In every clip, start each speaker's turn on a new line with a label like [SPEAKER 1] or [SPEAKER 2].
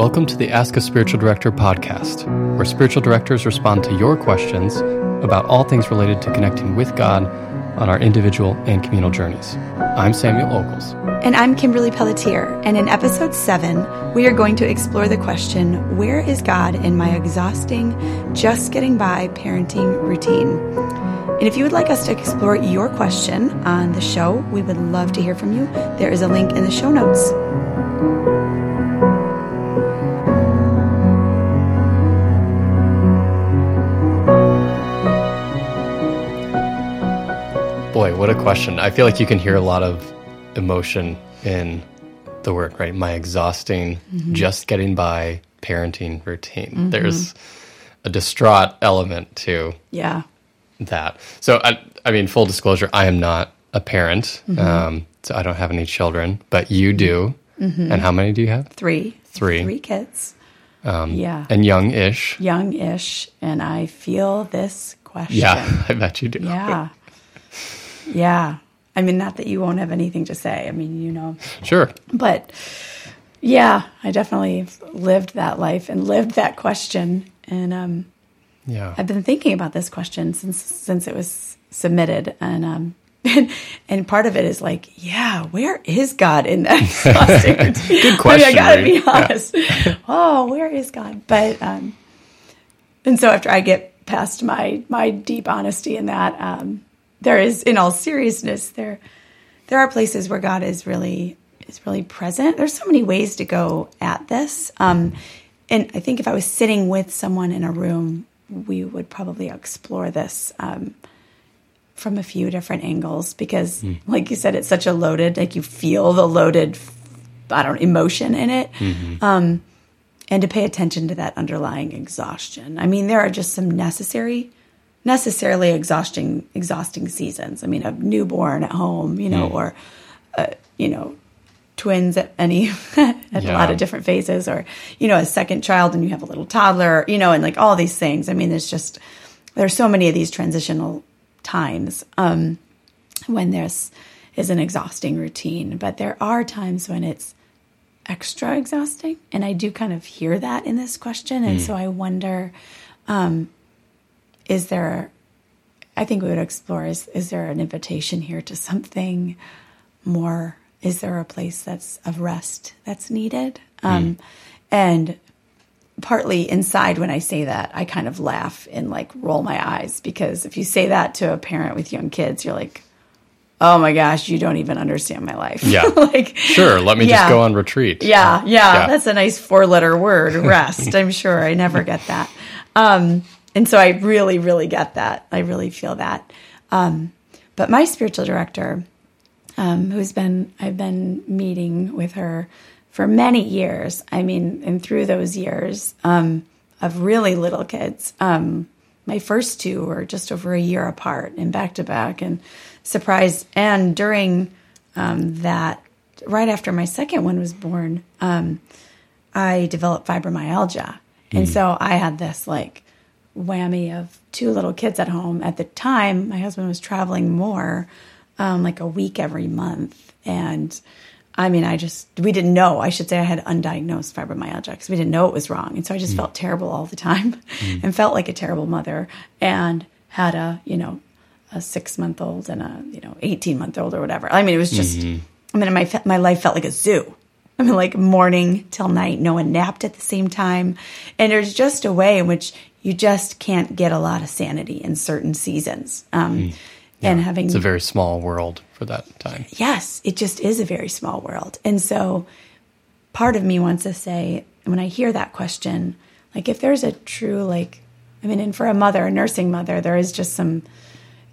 [SPEAKER 1] Welcome to the Ask a Spiritual Director podcast, where spiritual directors respond to your questions about all things related to connecting with God on our individual and communal journeys. I'm Samuel Ogles.
[SPEAKER 2] And I'm Kimberly Pelletier. And in episode seven, we are going to explore the question Where is God in my exhausting, just getting by parenting routine? And if you would like us to explore your question on the show, we would love to hear from you. There is a link in the show notes.
[SPEAKER 1] Boy, what a question. I feel like you can hear a lot of emotion in the work, right? My exhausting, mm-hmm. just getting by parenting routine. Mm-hmm. There's a distraught element to
[SPEAKER 2] yeah
[SPEAKER 1] that. So, I, I mean, full disclosure, I am not a parent, mm-hmm. um, so I don't have any children, but you do. Mm-hmm. And how many do you have?
[SPEAKER 2] Three.
[SPEAKER 1] Three.
[SPEAKER 2] Three kids.
[SPEAKER 1] Um, yeah. And young-ish.
[SPEAKER 2] Young-ish, and I feel this question.
[SPEAKER 1] Yeah, I bet you do.
[SPEAKER 2] Yeah. Yeah. I mean, not that you won't have anything to say. I mean, you know.
[SPEAKER 1] Sure.
[SPEAKER 2] But yeah, I definitely lived that life and lived that question. And um,
[SPEAKER 1] yeah,
[SPEAKER 2] I've been thinking about this question since since it was submitted. And um, and, and part of it is like, yeah, where is God in that
[SPEAKER 1] Good question. I,
[SPEAKER 2] mean, I gotta be honest. Yeah. oh, where is God? But um, and so after I get past my my deep honesty in that, um, there is, in all seriousness, there there are places where God is really is really present. There's so many ways to go at this, um, and I think if I was sitting with someone in a room, we would probably explore this um, from a few different angles because, mm. like you said, it's such a loaded. Like you feel the loaded, I don't know, emotion in it. Mm-hmm. Um, and to pay attention to that underlying exhaustion. I mean, there are just some necessary necessarily exhausting exhausting seasons. I mean, a newborn at home, you know, mm. or uh, you know, twins at any at yeah. a lot of different phases, or you know, a second child and you have a little toddler, you know, and like all these things. I mean, there's just there's so many of these transitional times um, when there's is an exhausting routine, but there are times when it's extra exhausting, and I do kind of hear that in this question, and mm. so I wonder. Um, is there I think we would explore is is there an invitation here to something more? Is there a place that's of rest that's needed? Um, mm. And partly inside when I say that, I kind of laugh and like roll my eyes because if you say that to a parent with young kids, you're like, oh my gosh, you don't even understand my life.
[SPEAKER 1] Yeah. like, sure. Let me yeah. just go on retreat.
[SPEAKER 2] Yeah, yeah. Yeah. That's a nice four letter word, rest. I'm sure I never get that. Um, and so I really, really get that. I really feel that. Um, but my spiritual director, um, who's been, I've been meeting with her for many years. I mean, and through those years um, of really little kids, um, my first two were just over a year apart and back to back and surprised. And during um, that, right after my second one was born, um, I developed fibromyalgia. And mm. so I had this like whammy of two little kids at home. At the time, my husband was traveling more, um, like a week every month. And I mean, I just, we didn't know. I should say I had undiagnosed fibromyalgia because we didn't know it was wrong. And so I just mm. felt terrible all the time mm. and felt like a terrible mother and had a, you know, a six month old and a, you know, 18 month old or whatever. I mean, it was just, mm-hmm. I mean, my, my life felt like a zoo. I mean, like morning till night, no one napped at the same time. And there's just a way in which you just can't get a lot of sanity in certain seasons. Um, mm. Yeah. And having
[SPEAKER 1] it's a very small world for that time.
[SPEAKER 2] Yes, it just is a very small world. And so part of me wants to say, when I hear that question, like if there's a true, like, I mean, and for a mother, a nursing mother, there is just some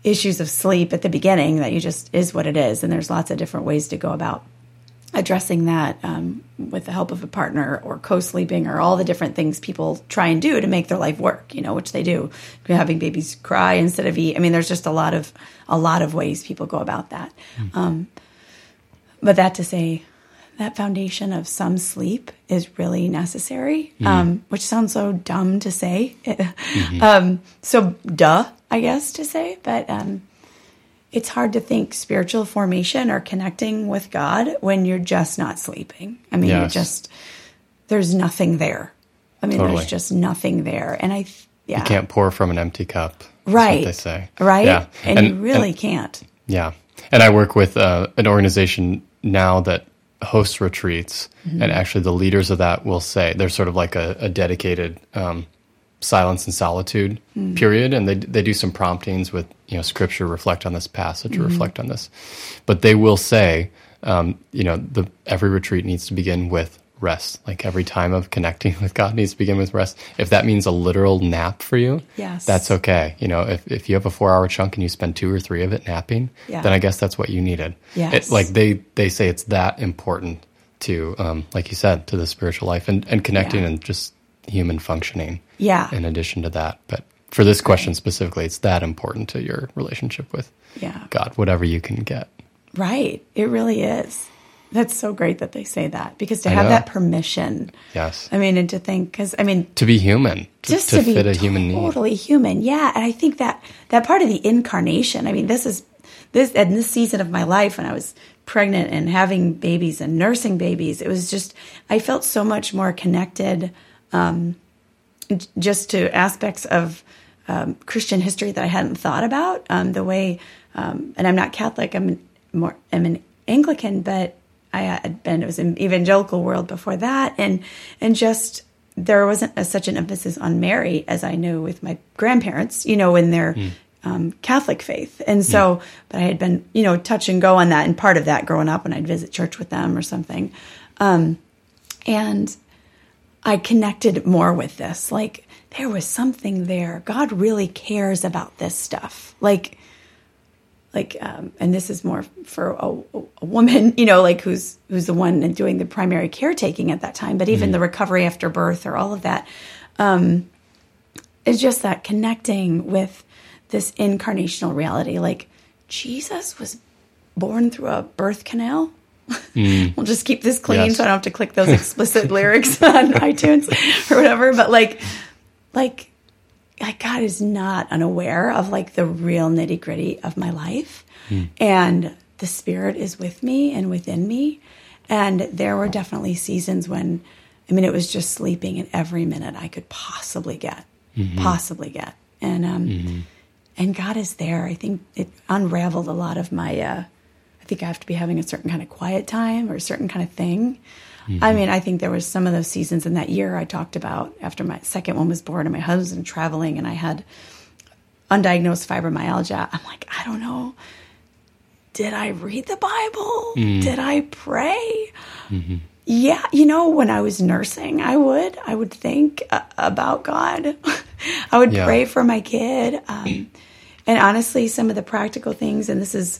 [SPEAKER 2] issues of sleep at the beginning that you just is what it is. And there's lots of different ways to go about addressing that um, with the help of a partner or co-sleeping or all the different things people try and do to make their life work you know which they do having babies cry instead of eat i mean there's just a lot of a lot of ways people go about that mm-hmm. um, but that to say that foundation of some sleep is really necessary mm-hmm. um, which sounds so dumb to say mm-hmm. Um, so duh i guess to say but um, it's hard to think spiritual formation or connecting with God when you're just not sleeping. I mean,
[SPEAKER 1] Yes.
[SPEAKER 2] just there's nothing there. I mean,
[SPEAKER 1] Totally.
[SPEAKER 2] there's just nothing there, and I yeah,
[SPEAKER 1] You can't pour from an empty cup.
[SPEAKER 2] right,
[SPEAKER 1] What they say.
[SPEAKER 2] right,
[SPEAKER 1] Yeah.
[SPEAKER 2] and, you really can't.
[SPEAKER 1] Yeah. And I work with uh, an organization now that hosts retreats,
[SPEAKER 2] Mm-hmm.
[SPEAKER 1] and actually the leaders of that will say they're sort of like a, a dedicated um, silence and solitude
[SPEAKER 2] Mm.
[SPEAKER 1] period, and they they do some promptings with you know scripture, reflect on this passage,
[SPEAKER 2] Mm-hmm.
[SPEAKER 1] or reflect on this, but they will say, um, you know, the every retreat needs to begin with rest. Like every time of connecting with God needs to begin with rest. If that means a literal nap for you,
[SPEAKER 2] Yes.
[SPEAKER 1] that's okay. You know, if, if you have a four hour chunk and you spend two or three of it napping,
[SPEAKER 2] Yeah.
[SPEAKER 1] then I guess that's what you needed.
[SPEAKER 2] Yes.
[SPEAKER 1] It, like they, they say it's that important to, um, like you said, to the spiritual life and, and connecting
[SPEAKER 2] Yeah.
[SPEAKER 1] and just human functioning
[SPEAKER 2] Yeah,
[SPEAKER 1] in addition to that. But for this question specifically, it's that important to your relationship with
[SPEAKER 2] yeah,
[SPEAKER 1] God, whatever you can get.
[SPEAKER 2] right. It really is. That's so great that they say that because to
[SPEAKER 1] I
[SPEAKER 2] have
[SPEAKER 1] know.
[SPEAKER 2] that permission.
[SPEAKER 1] Yes.
[SPEAKER 2] I mean, and to think because I mean,
[SPEAKER 1] to be human, to,
[SPEAKER 2] just
[SPEAKER 1] to
[SPEAKER 2] to, be
[SPEAKER 1] fit a human need.
[SPEAKER 2] totally human yeah and i think that that part of the incarnation i mean this is this in this season of my life when i was pregnant and having babies and nursing babies it was just i felt so much more connected um, j- just to aspects of um, christian history that i hadn't thought about um, the way um, and i'm not catholic i'm more i'm an anglican but i had been it was an evangelical world before that and and just there wasn't a, such an emphasis on Mary as I knew with my grandparents, you know, in their um, Catholic faith. And so, but I had been, you know, touch and go on that and part of that growing up when I'd visit church with them or something. Um, and I connected more with this. Like, there was something there. God really cares about this stuff. Like, like um, and this is more for a, a woman you know like who's who's the one doing the primary caretaking at that time but even the recovery after birth or all of that um, is just that connecting with this incarnational reality like jesus was born through a birth canal we'll just keep this clean
[SPEAKER 1] Yes.
[SPEAKER 2] so i don't have to click those explicit lyrics on itunes or whatever but like like like God is not unaware of like the real nitty gritty of my life. And the Spirit is with me and within me. And there were definitely seasons when, I mean, it was just sleeping in every minute I could possibly get, possibly get. And, um, and God is there. I think it unraveled a lot of my, uh, think I have to be having a certain kind of quiet time or a certain kind of thing. I mean, I think there was some of those seasons in that year I talked about after my second one was born and my husband traveling and I had undiagnosed fibromyalgia. I'm like, I don't know. Did I read the Bible? Did I pray? Yeah, you know, when I was nursing, I would. I would think uh, about God. I would
[SPEAKER 1] Yeah.
[SPEAKER 2] pray for my kid. Um, and honestly, some of the practical things, and this is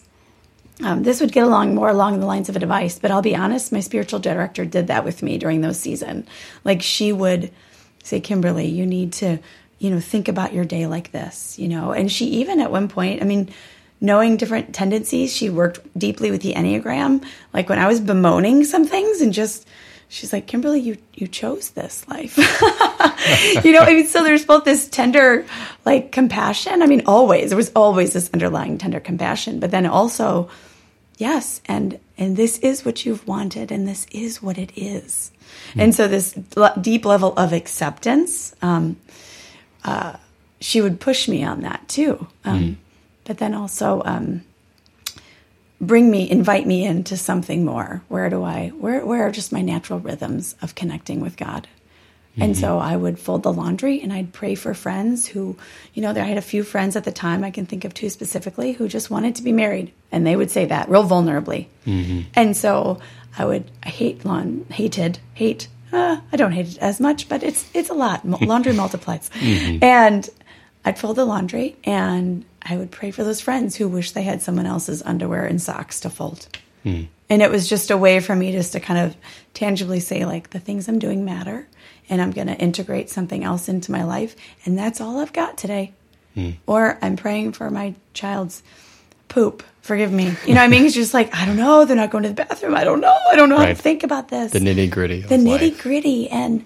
[SPEAKER 2] um, this would get along more along the lines of advice, but I'll be honest, my spiritual director did that with me during those season. Like she would say, Kimberly, you need to, you know, think about your day like this, you know. And she even at one point, I mean, knowing different tendencies, she worked deeply with the Enneagram. Like when I was bemoaning some things and just she's like, Kimberly, you you chose this life. you know, I mean, so there's both this tender, like compassion. I mean, always there was always this underlying tender compassion, but then also, yes, and and this is what you've wanted, and this is what it is, and so this l- deep level of acceptance. Um, uh, she would push me on that too, um, but then also. Um, bring me invite me into something more where do i where where are just my natural rhythms of connecting with god and mm-hmm. so i would fold the laundry and i'd pray for friends who you know there i had a few friends at the time i can think of two specifically who just wanted to be married and they would say that real vulnerably. Mm-hmm. And so i would i hate lawn hated hate uh, i don't hate it as much but it's it's a lot. Laundry multiplies. Mm-hmm. And I'd fold the laundry and I would pray for those friends who wish they had someone else's underwear and socks to fold. Hmm. And it was just a way for me just to kind of tangibly say, like, the things I'm doing matter and I'm going to integrate something else into my life. And that's all I've got today. Hmm. Or I'm praying for my child's poop. Forgive me. You know what I mean? It's just like, I don't know. They're not going to the bathroom. I don't know. I don't know how to think about this.
[SPEAKER 1] The nitty gritty
[SPEAKER 2] the nitty gritty. And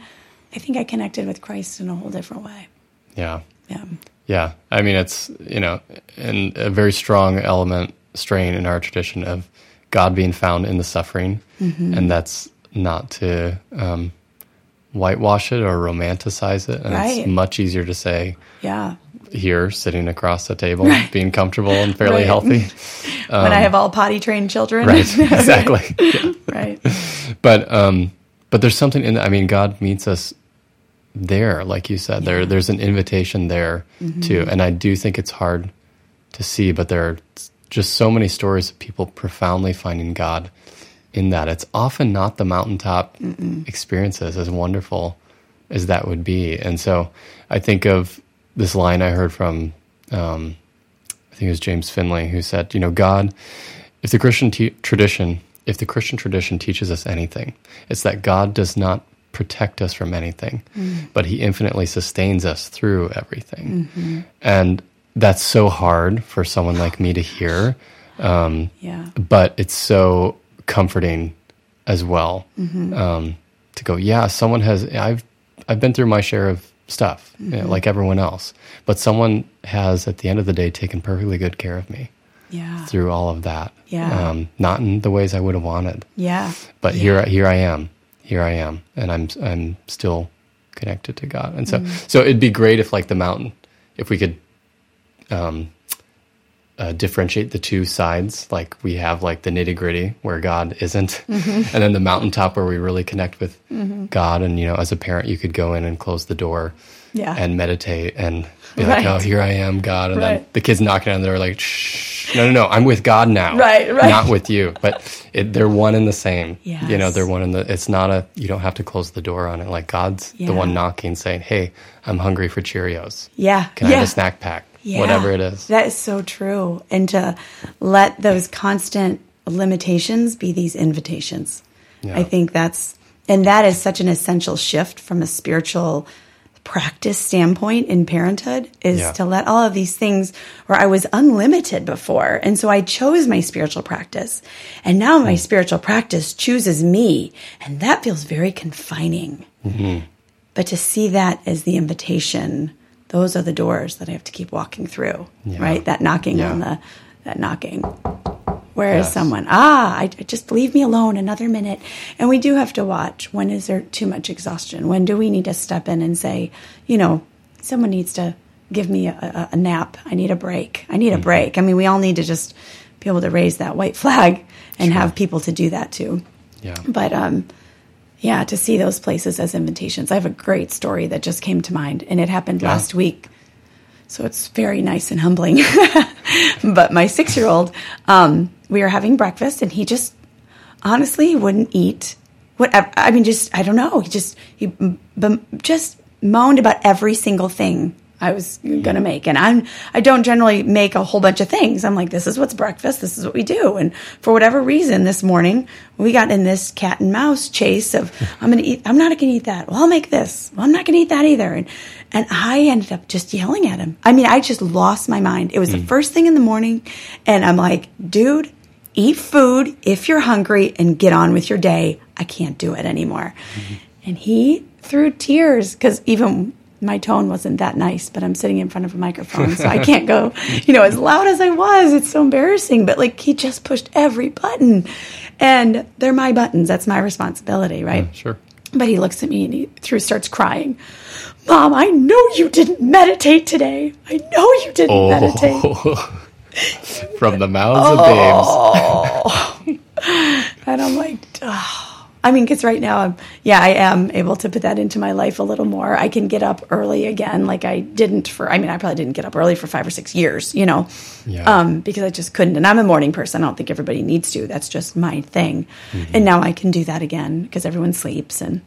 [SPEAKER 2] I think I connected with Christ in a whole different way.
[SPEAKER 1] Yeah.
[SPEAKER 2] Yeah.
[SPEAKER 1] Yeah. I mean, it's, you know, and a very strong element, strain in our tradition of God being found in the suffering.
[SPEAKER 2] Mm-hmm.
[SPEAKER 1] And that's not to um, whitewash it or romanticize it. And
[SPEAKER 2] Right.
[SPEAKER 1] it's much easier to say
[SPEAKER 2] Yeah.
[SPEAKER 1] here, sitting across the table, being comfortable and fairly
[SPEAKER 2] Right.
[SPEAKER 1] healthy.
[SPEAKER 2] when I have all potty trained children.
[SPEAKER 1] Um, Right. exactly. Yeah.
[SPEAKER 2] right.
[SPEAKER 1] But um, but there's something in. I mean, God meets us there, like you said. There, there's an invitation there too, and I do think it's hard to see. But there are just so many stories of people profoundly finding God in that. It's often not the mountaintop experiences, as wonderful as that would be. And so, I think of this line I heard from. Um, I think it was James Finley who said, "You know, God, if the Christian te- tradition, if the Christian tradition teaches us anything, it's that God does not protect us from anything, but He infinitely sustains us through everything." And that's so hard for someone like me to hear,
[SPEAKER 2] Yeah.
[SPEAKER 1] but it's so comforting as well um, to go. Yeah, someone has. I've I've been through my share of stuff, you know, like everyone else, but someone has, at the end of the day, taken perfectly good care of me
[SPEAKER 2] Yeah.
[SPEAKER 1] through all of that.
[SPEAKER 2] Yeah.
[SPEAKER 1] Um, not in the ways I would have wanted,
[SPEAKER 2] Yeah.
[SPEAKER 1] but here, here I am. Here I am, and I'm I'm still connected to God. And so,
[SPEAKER 2] Mm-hmm.
[SPEAKER 1] so it'd be great if, like the mountain, if we could um, uh, differentiate the two sides. Like we have like the nitty gritty where God isn't,
[SPEAKER 2] Mm-hmm.
[SPEAKER 1] and then the mountaintop where we really connect with God. And you know, as a parent, you could go in and close the door
[SPEAKER 2] Yeah.
[SPEAKER 1] and meditate and be like, "Oh, here I am, God," and then the kids knocking on the door like, "Shh, no, no, no, I'm with God now,
[SPEAKER 2] Right, right.
[SPEAKER 1] not with you." But it, they're one and the same. You know, they're one and the. It's not a. You don't have to close the door on it. Like God's the one knocking, saying, "Hey, I'm hungry for Cheerios.
[SPEAKER 2] Yeah.
[SPEAKER 1] Can I have a snack pack?
[SPEAKER 2] Yeah.
[SPEAKER 1] Whatever it is."
[SPEAKER 2] That is so true. And to let those constant limitations be these invitations.
[SPEAKER 1] Yeah.
[SPEAKER 2] I think that's, and that is such an essential shift from a spiritual practice standpoint in parenthood is
[SPEAKER 1] Yeah.
[SPEAKER 2] to let all of these things where I was unlimited before. And so I chose my spiritual practice. And now my hmm. spiritual practice chooses me. And that feels very confining. Mm-hmm. But to see that as the invitation, those are the doors that I have to keep walking through,
[SPEAKER 1] Yeah.
[SPEAKER 2] right? That knocking
[SPEAKER 1] Yeah.
[SPEAKER 2] on the, that knocking. Where is
[SPEAKER 1] Yes.
[SPEAKER 2] someone? Ah, I, just leave me alone another minute. And we do have to watch. When is there too much exhaustion? When do we need to step in and say, you know, someone needs to give me a, a, a nap. I need a break. I need a break. I mean, we all need to just be able to raise that white flag and have people to do that too.
[SPEAKER 1] Yeah.
[SPEAKER 2] But um, yeah, to see those places as invitations. I have a great story that just came to mind, and it happened
[SPEAKER 1] Yeah.
[SPEAKER 2] last week. So it's very nice and humbling. but my six year old, um, we were having breakfast, and he just honestly wouldn't eat whatever. I mean, just, I don't know. He just, he just moaned about every single thing I was going to make. And I'm, I don't generally make a whole bunch of things. I'm like, this is what's breakfast. This is what we do. And for whatever reason this morning, we got in this cat and mouse chase of, I'm going to eat, I'm not going to eat that. Well, I'll make this. Well, I'm not going to eat that either. And, and I ended up just yelling at him. I mean, I just lost my mind. It was the mm. first thing in the morning. And I'm like, dude, eat food if you're hungry and get on with your day. I can't do it anymore. Mm-hmm. And he threw tears because even my tone wasn't that nice, but I'm sitting in front of a microphone, so I can't go, you know, as loud as I was. It's so embarrassing. But like he just pushed every button, and they're my buttons. That's my responsibility, right?
[SPEAKER 1] Sure.
[SPEAKER 2] But he looks at me and he through starts crying. Mom, I know you didn't meditate today. I know you didn't oh. meditate.
[SPEAKER 1] Oh. From the mouths of oh. babes.
[SPEAKER 2] And I'm like, oh. I mean, because right now, I'm, yeah, I am able to put that into my life a little more. I can get up early again, like I didn't for. I mean, I probably didn't get up early for five or six years, you know,
[SPEAKER 1] Yeah.
[SPEAKER 2] um, because I just couldn't. And I'm a morning person. I don't think everybody needs to. That's just my thing. And now I can do that again because everyone sleeps and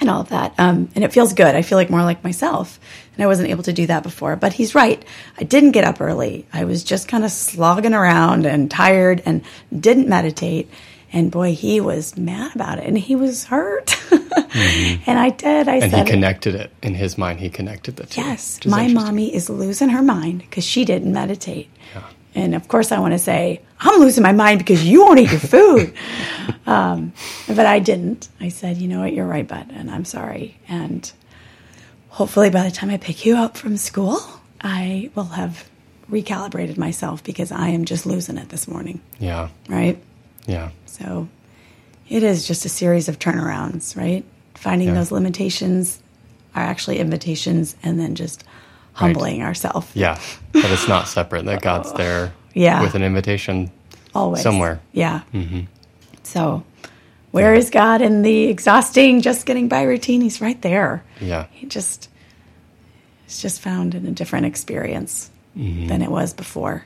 [SPEAKER 2] and all of that. Um, and it feels good. I feel like more like myself. And I wasn't able to do that before. But he's right. I didn't get up early. I was just kind of slogging around and tired and didn't meditate. And boy, he was mad about it and he was hurt. and I did. I said
[SPEAKER 1] and he connected it in his mind. He connected the two.
[SPEAKER 2] Yes, my mommy is losing her mind because she didn't meditate. And of course, I want to say, I'm losing my mind because you won't eat your food. um, but I didn't. I said, you know what, you're right, bud, and I'm sorry. And hopefully, by the time I pick you up from school, I will have recalibrated myself because I am just losing it this morning,
[SPEAKER 1] Yeah.
[SPEAKER 2] right?
[SPEAKER 1] Yeah.
[SPEAKER 2] So it is just a series of turnarounds, right? Finding
[SPEAKER 1] Yeah.
[SPEAKER 2] those limitations are actually invitations and then just humbling ourselves.
[SPEAKER 1] Yeah. That it's not separate, that God's there
[SPEAKER 2] Yeah.
[SPEAKER 1] with an invitation
[SPEAKER 2] Always.
[SPEAKER 1] somewhere.
[SPEAKER 2] Yeah. So where is God in the exhausting, just getting by routine? He's right there.
[SPEAKER 1] Yeah.
[SPEAKER 2] He just it's just found in a different experience
[SPEAKER 1] Mm-hmm.
[SPEAKER 2] than it was before.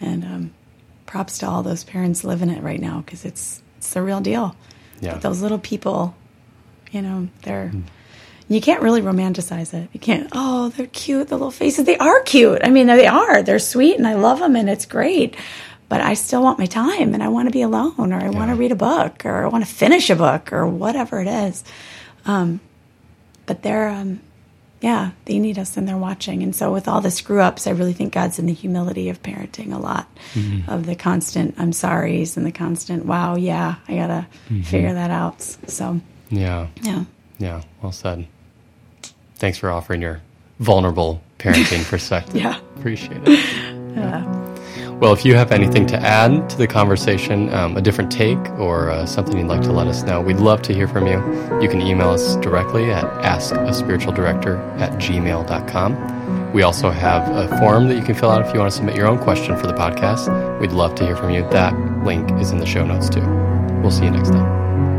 [SPEAKER 2] And um, props to all those parents living it right now because it's it's the real deal.
[SPEAKER 1] Yeah.
[SPEAKER 2] But those little people, you know, they're you can't really romanticize it. You can't. Oh, they're cute. The little faces. They are cute. I mean, they are. They're sweet, and I love them, and it's great. But I still want my time, and I want to be alone, or I want to read a book, or I want to finish a book, or whatever it is. Um, but they're, um, yeah, they need us, and they're watching. And so, with all the screw ups, I really think God's in the humility of parenting a lot, mm-hmm. of the constant "I'm sorry's" and the constant "Wow, yeah, I gotta mm-hmm. figure that out." So,
[SPEAKER 1] Yeah.
[SPEAKER 2] yeah.
[SPEAKER 1] Yeah. Well said. Thanks for offering your vulnerable parenting perspective.
[SPEAKER 2] Yeah.
[SPEAKER 1] Appreciate it. Well, if you have anything to add to the conversation, um, a different take, or uh, something you'd like to let us know, we'd love to hear from you. You can email us directly at askaspiritualdirector at gmail.com. We also have a form that you can fill out if you want to submit your own question for the podcast. We'd love to hear from you. That link is in the show notes too. We'll see you next time.